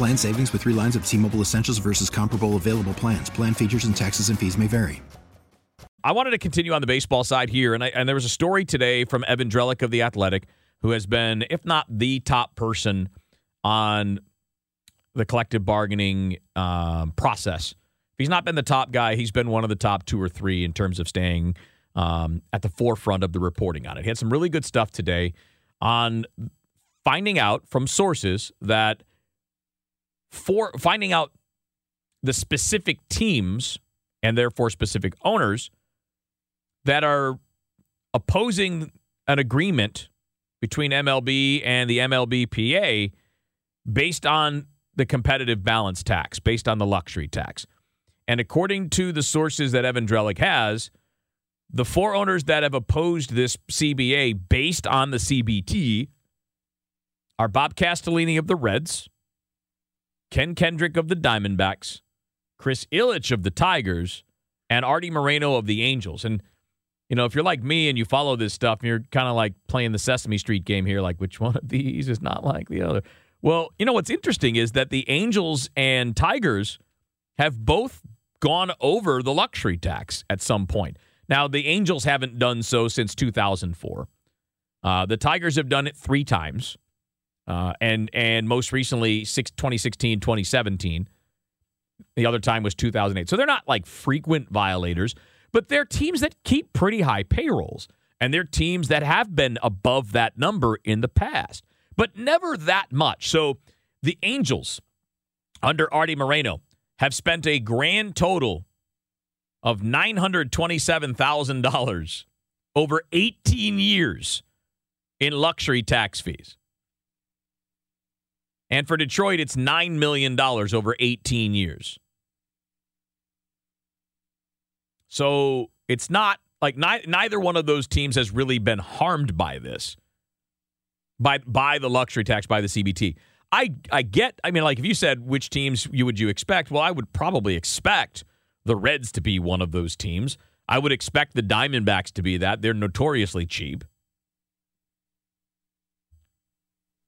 Plan savings with three lines of T Mobile Essentials versus comparable available plans. Plan features and taxes and fees may vary. I wanted to continue on the baseball side here, and, I, and there was a story today from Evan Drellich of The Athletic, who has been, if not the top person on the collective bargaining um, process. If he's not been the top guy, he's been one of the top two or three in terms of staying um, at the forefront of the reporting on it. He had some really good stuff today on finding out from sources that for finding out the specific teams and therefore specific owners that are opposing an agreement between MLB and the MLBPA based on the competitive balance tax, based on the luxury tax. And according to the sources that Evan Drellich has, the four owners that have opposed this CBA based on the CBT are Bob Castellini of the Reds, Ken Kendrick of the Diamondbacks, Chris Ilitch of the Tigers, and Artie Moreno of the Angels. And, you know, if you're like me and you follow this stuff, and you're kind of like playing the Sesame Street game here, like which one of these is not like the other. Well, you know, what's interesting is that the Angels and Tigers have both gone over the luxury tax at some point. Now, the Angels haven't done so since 2004. Uh, the Tigers have done it three times. Uh, and and most recently six, 2016 2017 the other time was 2008 so they're not like frequent violators but they're teams that keep pretty high payrolls and they're teams that have been above that number in the past but never that much. So the angels under artie moreno have spent a grand total of $927000 over 18 years in luxury tax fees and for Detroit, it's $9 million over 18 years. So it's not like ni- neither one of those teams has really been harmed by this, by, by the luxury tax, by the CBT. I, I get, I mean, like if you said which teams you would you expect, well, I would probably expect the Reds to be one of those teams. I would expect the Diamondbacks to be that. They're notoriously cheap.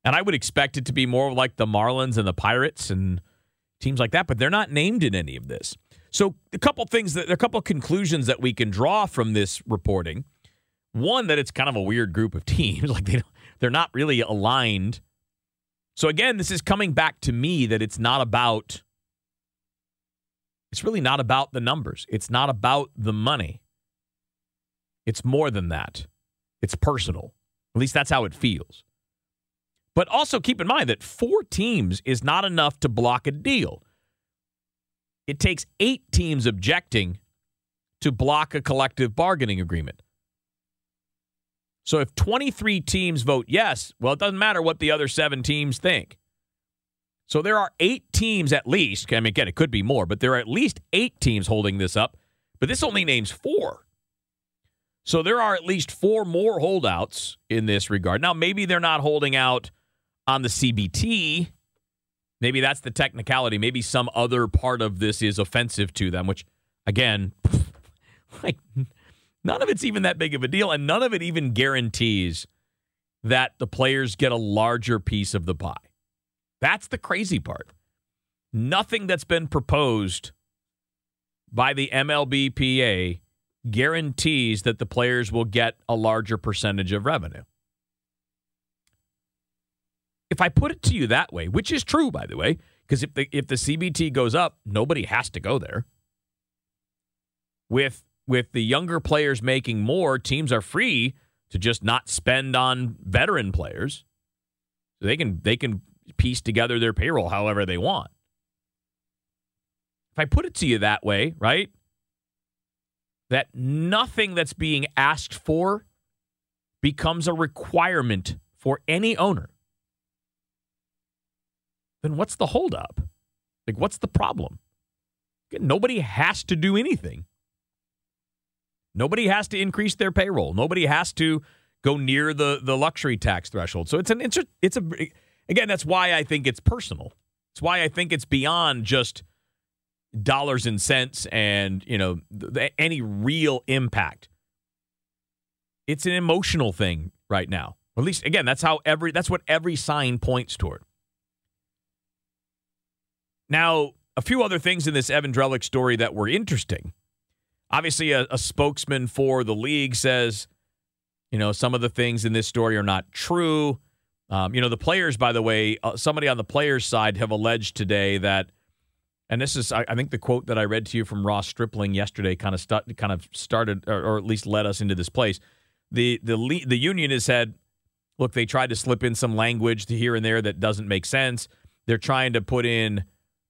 And I would expect it to be more like the Marlins and the Pirates and teams like that, but they're not named in any of this. So a couple things that a couple conclusions that we can draw from this reporting. One that it's kind of a weird group of teams, like they they're not really aligned. So again, this is coming back to me that it's not about it's really not about the numbers. It's not about the money. It's more than that. It's personal. At least that's how it feels. But also keep in mind that four teams is not enough to block a deal. It takes eight teams objecting to block a collective bargaining agreement. So if 23 teams vote yes, well, it doesn't matter what the other seven teams think. So there are eight teams at least. I mean, again, it could be more, but there are at least eight teams holding this up. But this only names four. So there are at least four more holdouts in this regard. Now, maybe they're not holding out on the CBT. Maybe that's the technicality. Maybe some other part of this is offensive to them, which, again, like none of it's even that big of a deal, and none of it even guarantees that the players get a larger piece of the pie. That's the crazy part. Nothing that's been proposed by the MLBPA guarantees that the players will get a larger percentage of revenue. If I put it to you that way, which is true, by the way, because if the if the CBT goes up, nobody has to go there. With with the younger players making more, teams are free to just not spend on veteran players. So they can they can piece together their payroll however they want. If I put it to you that way, right? That nothing that's being asked for becomes a requirement for any owner. Then what's the holdup? Like, what's the problem? Nobody has to do anything. Nobody has to increase their payroll. Nobody has to go near the the luxury tax threshold. So it's an it's a, it's a again that's why I think it's personal. It's why I think it's beyond just dollars and cents and you know the, any real impact. It's an emotional thing right now. At least again, that's how every that's what every sign points toward. Now, a few other things in this Evan Drellich story that were interesting obviously a, a, spokesman for the league says, you know, some of the things in this story are not true. Um, you know, the players, by the way, uh, somebody on the players' side have alleged today that, and this is, I, I, think, the quote that I read to you from Ross Stripling yesterday, kind of kind of started, or, or, at least led us into this place. The the le- the union has said, look, they tried to slip in some language here and there that doesn't make sense. They're trying to put in,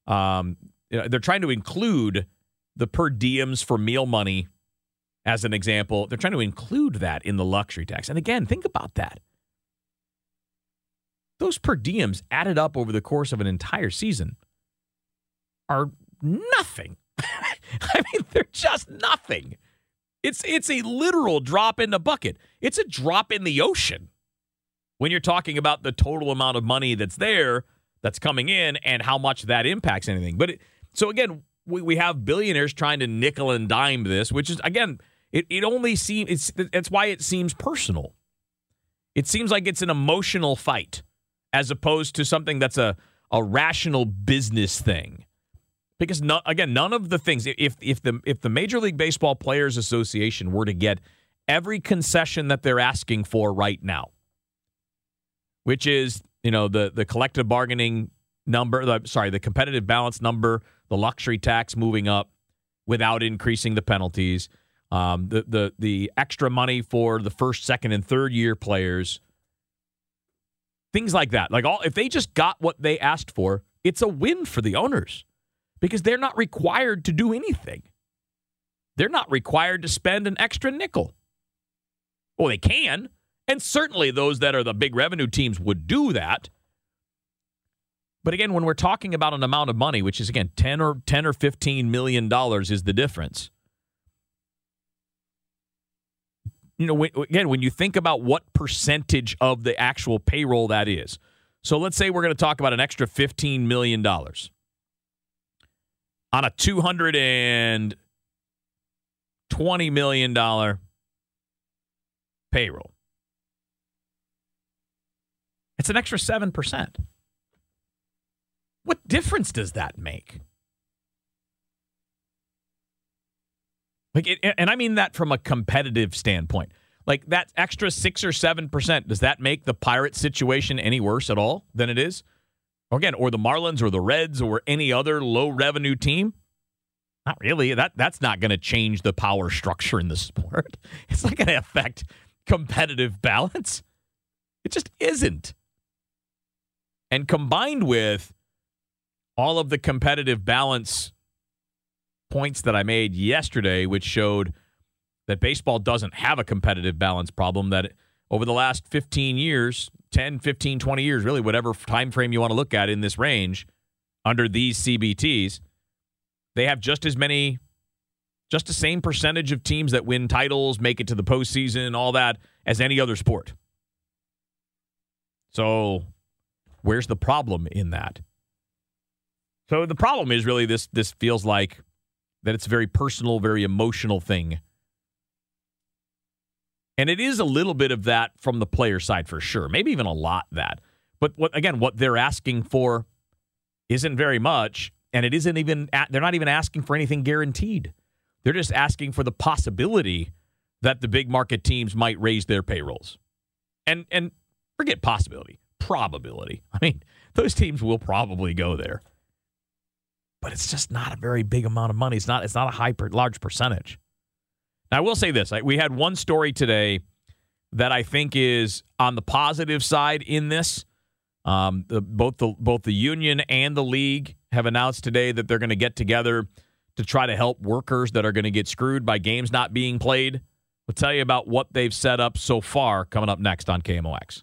um, you know, they're trying to include the per diems for meal money, as an example, they're trying to include that in the luxury tax. And again, think about that. Those per diems added up over the course of an entire season are nothing. I mean, they're just nothing. It's it's a literal drop in the bucket. It's a drop in the ocean when you're talking about the total amount of money that's there that's coming in and how much that impacts anything. But it, so again, we, we have billionaires trying to nickel and dime this, which is again, it, it only seems it's that's why it seems personal. It seems like it's an emotional fight as opposed to something that's a, a rational business thing. Because no, again, none of the things if if the if the Major League Baseball Players Association were to get every concession that they're asking for right now, which is you know the the collective bargaining number, the, sorry, the competitive balance number, the luxury tax moving up without increasing the penalties, um, the the the extra money for the first, second, and third year players, things like that. Like all, if they just got what they asked for, it's a win for the owners because they're not required to do anything. They're not required to spend an extra nickel. Well, they can, and certainly those that are the big revenue teams would do that. But again, when we're talking about an amount of money, which is again 10 or 10 or 15 million dollars is the difference. You know, again, when you think about what percentage of the actual payroll that is. So let's say we're going to talk about an extra 15 million dollars on a 220 million dollar payroll. It's an extra 7%. What difference does that make? Like, it, and I mean that from a competitive standpoint. Like that extra six or seven percent, does that make the pirate situation any worse at all than it is? Again, or the Marlins or the Reds or any other low revenue team? Not really. That that's not going to change the power structure in the sport. It's not going to affect competitive balance. It just isn't. And combined with all of the competitive balance points that I made yesterday, which showed that baseball doesn't have a competitive balance problem, that over the last 15 years, 10, 15, 20 years, really, whatever time frame you want to look at in this range, under these CBTs, they have just as many, just the same percentage of teams that win titles, make it to the postseason, all that, as any other sport. So, where's the problem in that? So the problem is really this this feels like that it's a very personal, very emotional thing. And it is a little bit of that from the player side for sure. Maybe even a lot that. But what again, what they're asking for isn't very much, and it isn't even they're not even asking for anything guaranteed. They're just asking for the possibility that the big market teams might raise their payrolls. And and forget possibility probability. I mean, those teams will probably go there, but it's just not a very big amount of money. It's not. It's not a high, large percentage. Now, I will say this: we had one story today that I think is on the positive side in this. Um, the, both the both the union and the league have announced today that they're going to get together to try to help workers that are going to get screwed by games not being played. We'll tell you about what they've set up so far coming up next on KMOX.